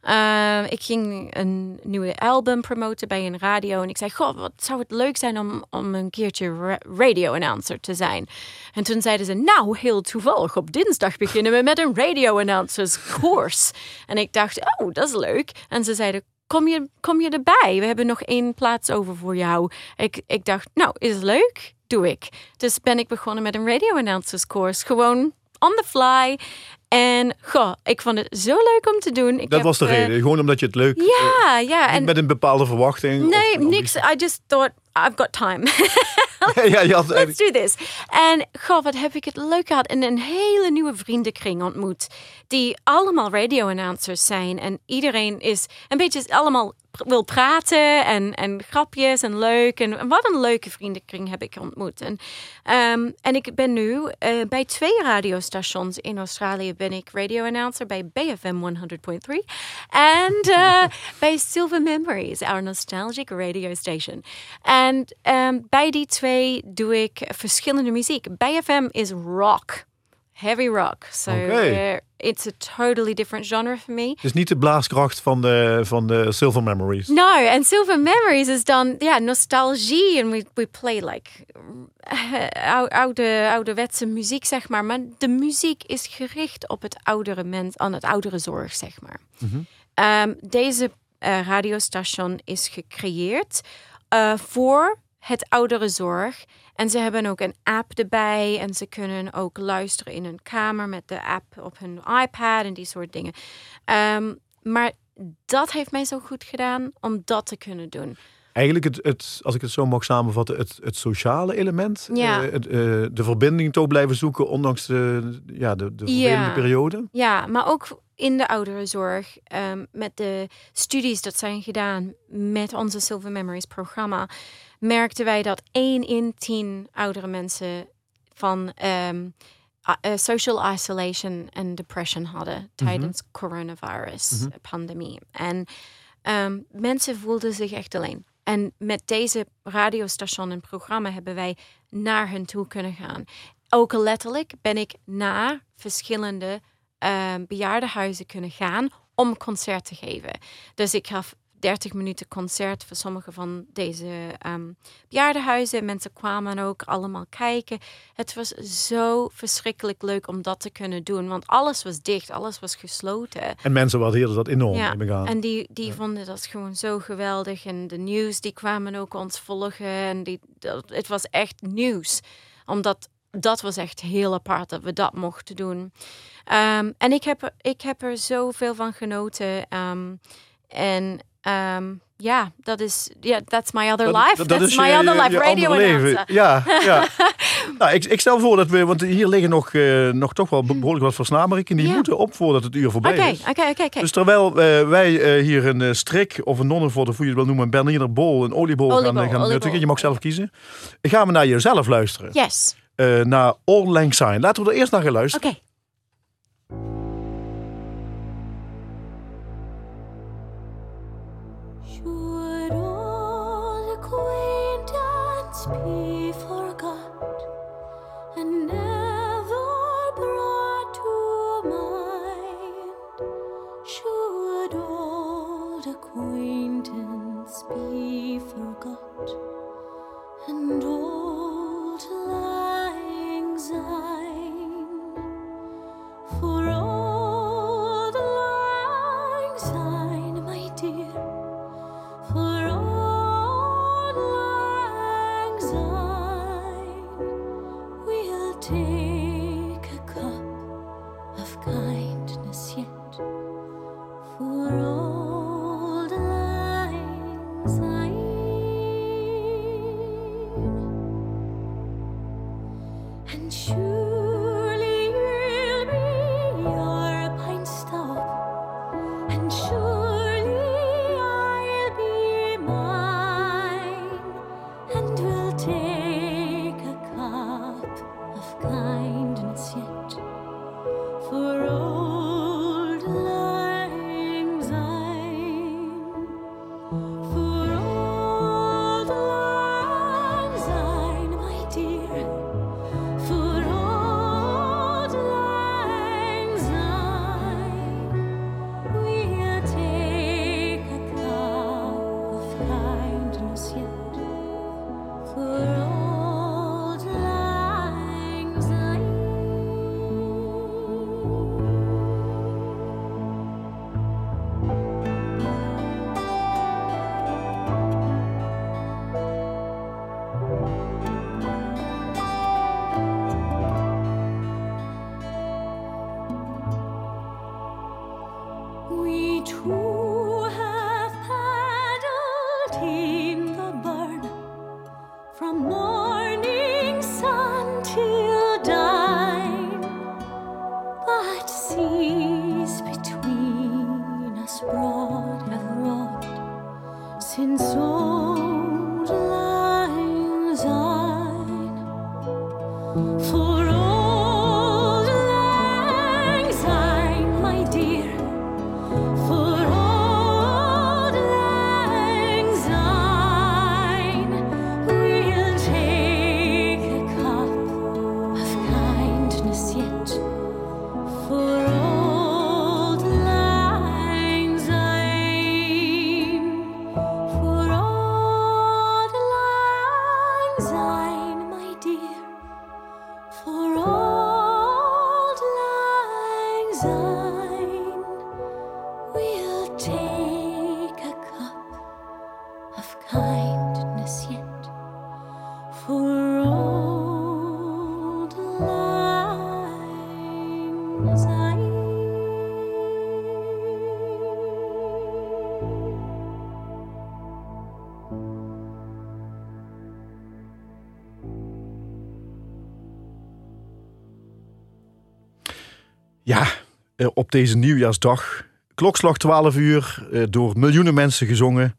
eh, ik ging een nieuwe album promoten bij een radio. En ik zei, goh, wat zou het leuk zijn om, om een keertje ra- radio-announcer te zijn. En toen zeiden ze, nou, heel toevallig, op dinsdag beginnen we met een radio-announcers course. En ik dacht, oh, dat is leuk. En ze zeiden, kom je, kom je erbij? We hebben nog één plaats over voor jou. Ik, ik dacht, nou, is leuk? Doe ik. Dus ben ik begonnen met een radio-announcers course. Gewoon on the fly. En goh, ik vond het zo leuk om te doen. Ik dat heb, was de eh, reden. Gewoon omdat je het leuk... Ja, ja. eh, En met een bepaalde verwachting. nee, of- of niks. I just thought, I've got time. ja, je had Let's do this. En goh, wat heb ik het leuk gehad. En een hele nieuwe vriendenkring ontmoet. Die allemaal radio-announcers zijn. En iedereen is een beetje allemaal wil praten. En, en grapjes en leuk. En wat een leuke vriendenkring heb ik ontmoet. En, ehm, en ik ben nu eh, bij twee radiostations in Australië. Ben ik radio-announcer bij BFM 100.3. En eh, bij Silver Memories, our nostalgic radio station. En ehm, bij die twee doe ik verschillende muziek. BFM is rock. Heavy rock. So uh, it's a totally different genre for me. Is niet de blaaskracht van de, van de Silver Memories. No, and Silver Memories is dan ja nostalgie en we, we play like eh, ou- oude, ouderwetse muziek zeg maar, maar de muziek is gericht op het oudere mens, aan het oudere zorg zeg maar. Ehm, deze eh, radiostation is gecreëerd eh, voor het oudere zorg. En ze hebben ook een app erbij. En ze kunnen ook luisteren in hun kamer met de app op hun iPad en die soort dingen. Ehm, maar dat heeft mij zo goed gedaan om dat te kunnen doen. Eigenlijk, het, het, als ik het zo mag samenvatten, het, het sociale element. Ja. eh, het, eh, de verbinding toch blijven zoeken, ondanks de, ja, de, de Ja. periode. Ja, maar ook in de ouderenzorg, ehm, met de studies dat zijn gedaan met onze Silver Memories programma, merkten wij dat 1 in 10 oudere mensen van ehm, eh, social isolation en depression hadden tijdens coronavirus pandemie. En ehm, mensen voelden zich echt alleen. En met deze radiostation en programma hebben wij naar hen toe kunnen gaan. Ook letterlijk ben ik naar verschillende ehm bejaardenhuizen kunnen gaan om concert te geven. Dus ik gaf 30 minuten concert voor sommige van deze ehm bejaardenhuizen. Mensen kwamen ook allemaal kijken. Het was zo verschrikkelijk leuk om dat te kunnen doen, want alles was dicht, alles was gesloten. En mensen waardeerden dat enorm. Ja, en die, die vonden dat gewoon zo geweldig. En de nieuws, die kwamen ook ons volgen. En die, dat, het was echt nieuws. Omdat dat was echt heel apart dat we dat mochten doen. Ehm, en ik heb, er- ik heb er zoveel van genoten. Ehm, en ehm, ja, dat is, ja, that's my other life. dat- dat that's is my je- other life je radio leven. Ja, ja. nou, ik, ik stel voor dat we, want hier liggen nog, eh, nog toch wel behoorlijk wat versnaperiken. Die moeten op voordat het uur voorbij is. oké, oké, oké. Dus terwijl eh, wij eh, hier een strik of een nonnenvod, of hoe je het wil noemen, een Berliner bol, een oliebol, gaan, gaan oliebol. nuttigen. Je mag zelf kiezen. Gaan we naar jezelf luisteren. Yes. Naar All Lang Syne. Laten we er eerst naar gaan luisteren. Oké. Op deze nieuwjaarsdag. Klokslag 12 uur, eh, door miljoenen mensen gezongen.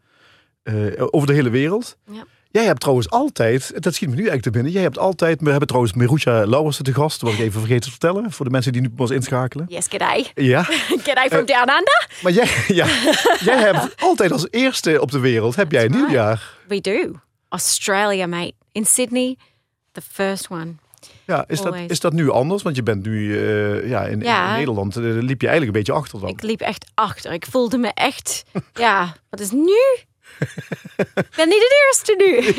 eh, over de hele wereld. Ja. Jij hebt trouwens altijd, dat schiet me nu eigenlijk te binnen. Jij hebt altijd, we hebben trouwens Merusha Lauwersen te gast. Wat ik even vergeten te vertellen. Voor de mensen die nu pas inschakelen. Yes, g'day. Ja, G'day from down under. maar jij, ja, jij hebt altijd als eerste op de wereld, heb jij een right. nieuwjaar. We do. Australia, mate. In Sydney, the first one. Ja, is dat, is dat nu anders? Want je bent nu eh, ja, in, Ja. in Nederland, eh, liep je eigenlijk een beetje achter dan. Ik liep echt achter. Ik voelde me echt, ja, wat is nu? Ik ben niet de eerste nu.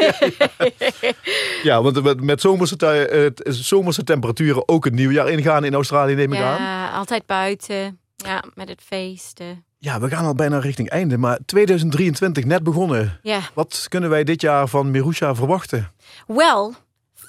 Ja, want met, zomerse, eh, zomerse temperaturen ook het nieuwjaar ingaan in Australië neem ik aan. Ja, altijd buiten. Ja, met het feesten. Ja, we gaan al bijna richting einde, maar 2023 net begonnen. Ja. Wat kunnen wij dit jaar van Mirusha verwachten? Well,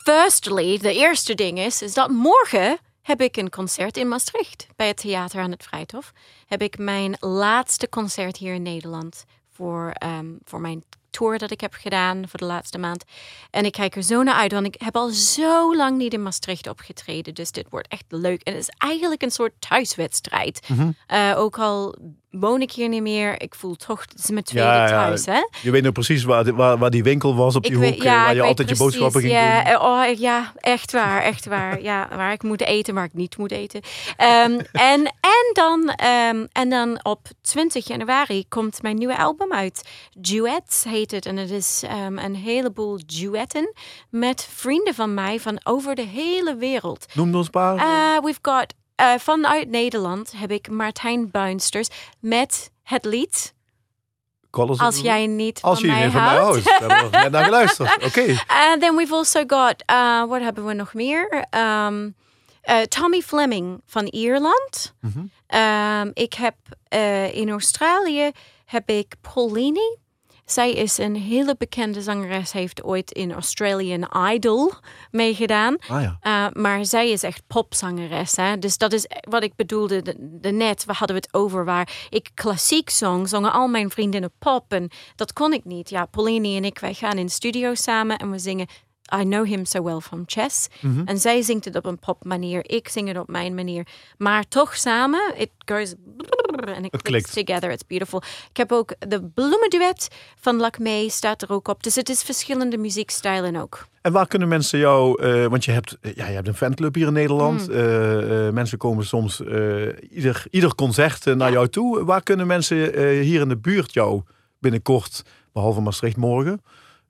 firstly, de eerste ding is, is dat morgen heb ik een concert in Maastricht bij het Theater aan het Vrijthof. Heb ik mijn laatste concert hier in Nederland voor, ehm, voor mijn tour dat ik heb gedaan voor de laatste maand. En ik kijk er zo naar uit, want ik heb al zo lang niet in Maastricht opgetreden. Dus dit wordt echt leuk. En het is eigenlijk een soort thuiswedstrijd. Mhm. Eh, ook al woon ik hier niet meer, ik voel toch, het is mijn tweede Ja, ja. thuis, hè? Je weet nog precies waar, die- waar, waar die winkel was op die Ik hoek. weet- eh, ja, waar je altijd je boodschappen ging ja, doen. eh, Oh, ja, echt waar, echt waar. Ja, waar ik moet eten, waar ik niet moet eten. Ehm, en, en, dan, ehm, en dan op 20 januari komt mijn nieuwe album uit. Duets heet het. En het is ehm, een heleboel duetten met vrienden van mij van over de hele wereld. Noem eens een paar. Uh, we've got, uh, vanuit Nederland heb ik Martijn Buinsters met het lied Als jij niet Als van je mij niet van mij houdt. Daar hebben we net naar geluisterd. Oké. And then we've also got, uh, wat hebben we nog meer? Um, uh, Tommy Fleming van Ierland. Um, ik heb in Australië heb ik Paulini. Zij is een hele bekende zangeres, heeft ooit in Australian Idol meegedaan. Ah ja. Uh, maar zij is echt popzangeres. Hè? Dus dat is wat ik bedoelde de, de net. We hadden het over waar ik klassiek zong. Zongen al mijn vriendinnen pop. En dat kon ik niet. Ja, Paulini en ik, wij gaan in de studio samen en we zingen I know him so well from Chess. En zij zingt het op een popmanier. Ik zing het op mijn manier. Maar toch samen, it goes... En it clicks klikt. together. It's beautiful. Ik heb ook de bloemenduet van Lacmé staat er ook op. Dus het is verschillende muziekstijlen ook. En waar kunnen mensen jou, eh, want je hebt, eh, ja, je hebt een fanclub hier in Nederland. Hmm. Eh, mensen komen soms ieder, ieder concert naar Ja. jou toe. Waar kunnen mensen hier in de buurt jou binnenkort, behalve Maastricht morgen,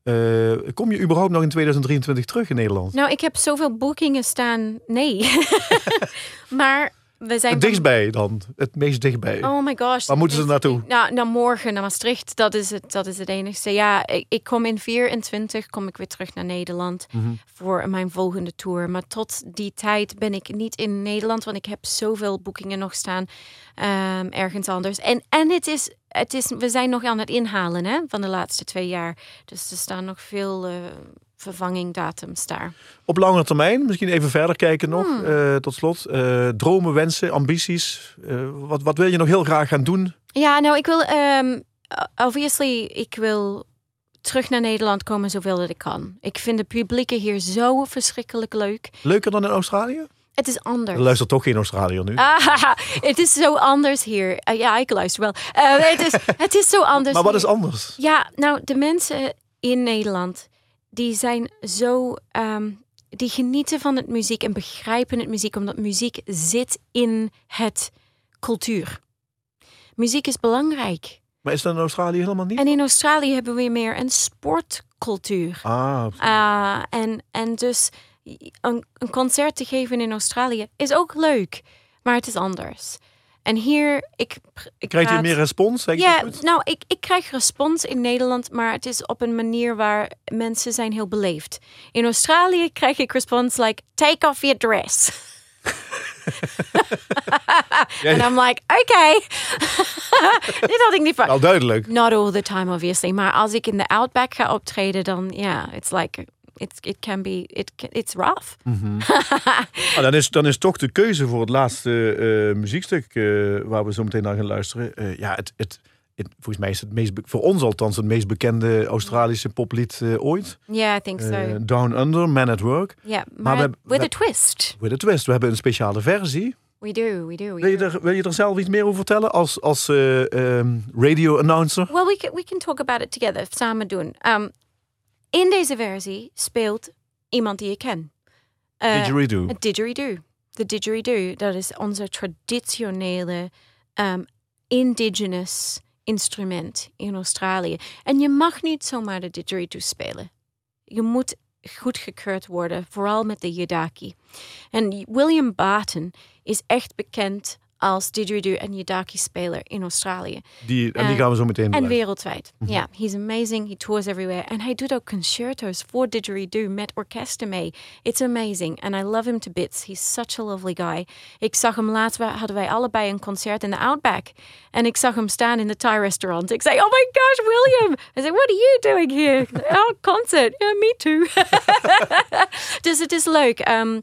eh, kom je überhaupt nog in 2023 terug in Nederland? Nou, ik heb zoveel boekingen staan. Nee. maar we zijn. Het dichtstbij dan, het meest dichtbij. Oh my gosh. Waar moeten ze naartoe? Nou, naar morgen naar Maastricht. Dat is het, dat is het enigste. Ja, ik, ik kom in 24, kom ik weer terug naar Nederland Mhm. voor mijn volgende tour. Maar tot die tijd ben ik niet in Nederland, want ik heb zoveel boekingen nog staan ehm, ergens anders. En, en het is, het is, we zijn nog aan het inhalen hè, van de laatste twee jaar. Dus er staan nog veel eh vervangingdatums daar. Op lange termijn, misschien even verder kijken nog, Hmm. eh, tot slot. Eh, dromen, wensen, ambities. Wat, wat wil je nog heel graag gaan doen? Ja, nou, ik wil, ehm, obviously, ik wil terug naar Nederland komen zoveel dat ik kan. Ik vind de publieken hier zo verschrikkelijk leuk. Leuker dan in Australië? Het is anders. Er luistert toch geen Australiër nu. Ah, het is zo anders hier. Eh, ja, ik luister wel. Eh, het, is, het is zo anders. maar wat is anders? Ja, nou, de mensen in Nederland, die zijn zo... ehm, die genieten van het muziek en begrijpen het muziek, omdat muziek zit in het cultuur. Muziek is belangrijk. Maar is dat in Australië helemaal niet? En in Australië hebben we meer een sportcultuur. Ah, Ah, en, en dus een, een concert te geven in Australië is ook leuk, maar het is anders. En hier, ik, ik krijg je praat- meer respons? Zeg Ja, nou, ik, ik krijg respons in Nederland, maar het is op een manier waar mensen zijn heel beleefd. In Australië krijg ik respons like, take off your dress. En I'm like, oké. Dit had ik niet van. Al duidelijk. Not all the time, obviously. Maar als ik in de Outback ga optreden, dan ja, it's like, it's, it can be, it, it's rough. Ah, dan, is, dan is toch de keuze voor het laatste eh, muziekstuk eh, waar we zo meteen naar gaan luisteren. eh, ja, het, het, het- volgens mij is het meest, voor ons althans het meest bekende Australische poplied ooit. Yeah, I think so. Down Under, Man at Work. yeah, maar we with we- a twist. With a twist. We hebben een speciale versie. We do, we do. We Wil je do. er, wil je er zelf iets meer over vertellen als, als eh, ehm, radio announcer? Well, we can, we can talk about it together, samen doen. Um, in deze versie speelt iemand die ik ken. Eh, Didgeridoo. Een didgeridoo. De didgeridoo, dat is onze traditionele um, indigenous instrument in Australië. En je mag niet zomaar de didgeridoo spelen. Je moet goedgekeurd worden, vooral met de yidaki. En William Barton is echt bekend als didgeridoo en yidaki-speler in Australië. Die, en die eh, gaan we zo meteen En wereldwijd. Ja, he's amazing. He tours everywhere. En hij doet ook concertos voor didgeridoo met orkesten mee. It's amazing. And I love him to bits. He's such a lovely guy. Ik zag hem laatst, we- hadden wij allebei een concert in de Outback. En ik zag hem staan in de Thai restaurant. Ik zei, oh my gosh, William. I said, what are you doing here? oh, concert. Yeah, me too. dus het is leuk. Ehm,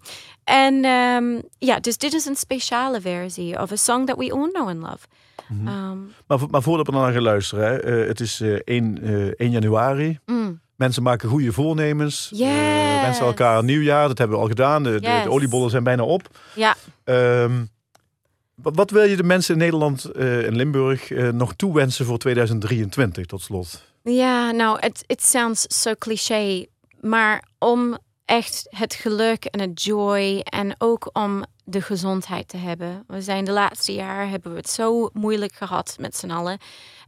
en ehm, ja, dus dit is een speciale versie of a song that we all know and love. Ehm, Maar, vo- maar voordat we naar gaan luisteren, hè, eh, het is eh 1, eh, 1 januari. mm. Mensen maken goede voornemens. Yes. Eh, wensen elkaar een nieuwjaar. Dat hebben we al gedaan. De, Yes. oliebollen zijn bijna op. Ja, Ehm, wat, wat wil je de mensen in Nederland en Limburg eh, nog toewensen voor 2023 tot slot? Ja, nou, het it sounds so cliché, maar om echt het geluk en het joy en ook om de gezondheid te hebben. We zijn de laatste jaren hebben we het zo moeilijk gehad met z'n allen.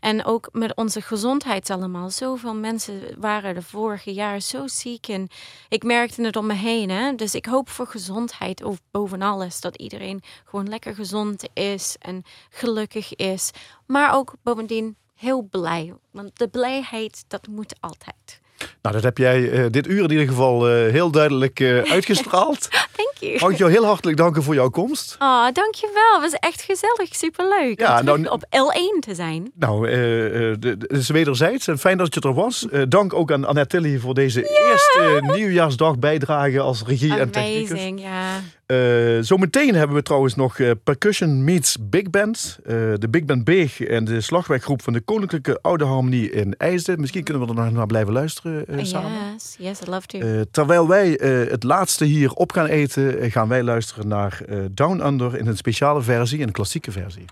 En ook met onze gezondheid allemaal. Zoveel mensen waren de vorige jaar zo ziek. En ik merkte het om me heen. Hè? Dus ik hoop voor gezondheid over boven alles. Dat iedereen gewoon lekker gezond is en gelukkig is. Maar ook bovendien heel blij. Want de blijheid, dat moet altijd. Nou, dat heb jij eh, dit uur in ieder geval eh, heel duidelijk eh, uitgestraald. Thank you. Mag ik jou heel hartelijk danken voor jouw komst. Oh, dankjewel. Het was echt gezellig. Superleuk Ja, om nou, op L1 te zijn. Nou, het is wederzijds en fijn dat je er was. Dank ook aan Annette Tilly voor deze eerste nieuwjaarsdag bijdrage als regie en technicus. Amazing, ja. Eh, zometeen hebben we trouwens nog eh, Percussion Meets Big Band. Eh, de Big Band Beeg en de slagwerkgroep van de Koninklijke Oude Harmonie in IJsden. Misschien kunnen we er nog naar blijven luisteren ah, samen. Yes, yes, I'd love to. terwijl wij het laatste hier op gaan eten, gaan wij luisteren naar Down Under in een speciale versie, een klassieke versie.